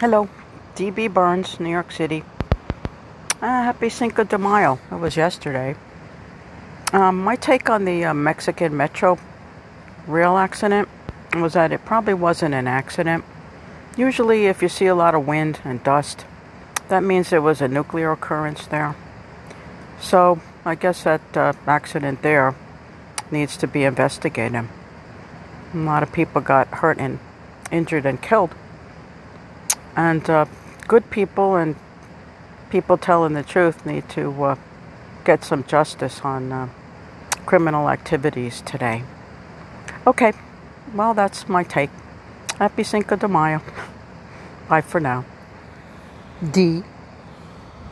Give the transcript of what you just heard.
Hello, DB Burns, New York City. Uh, happy Cinco de Mayo. It was yesterday. Um, my take on the uh, Mexican Metro rail accident was that it probably wasn't an accident. Usually, if you see a lot of wind and dust, that means there was a nuclear occurrence there. So, I guess that uh, accident there needs to be investigated. A lot of people got hurt and injured and killed. And uh, good people and people telling the truth need to uh, get some justice on uh, criminal activities today. Okay, well, that's my take. Happy Cinco de Mayo. Bye for now. D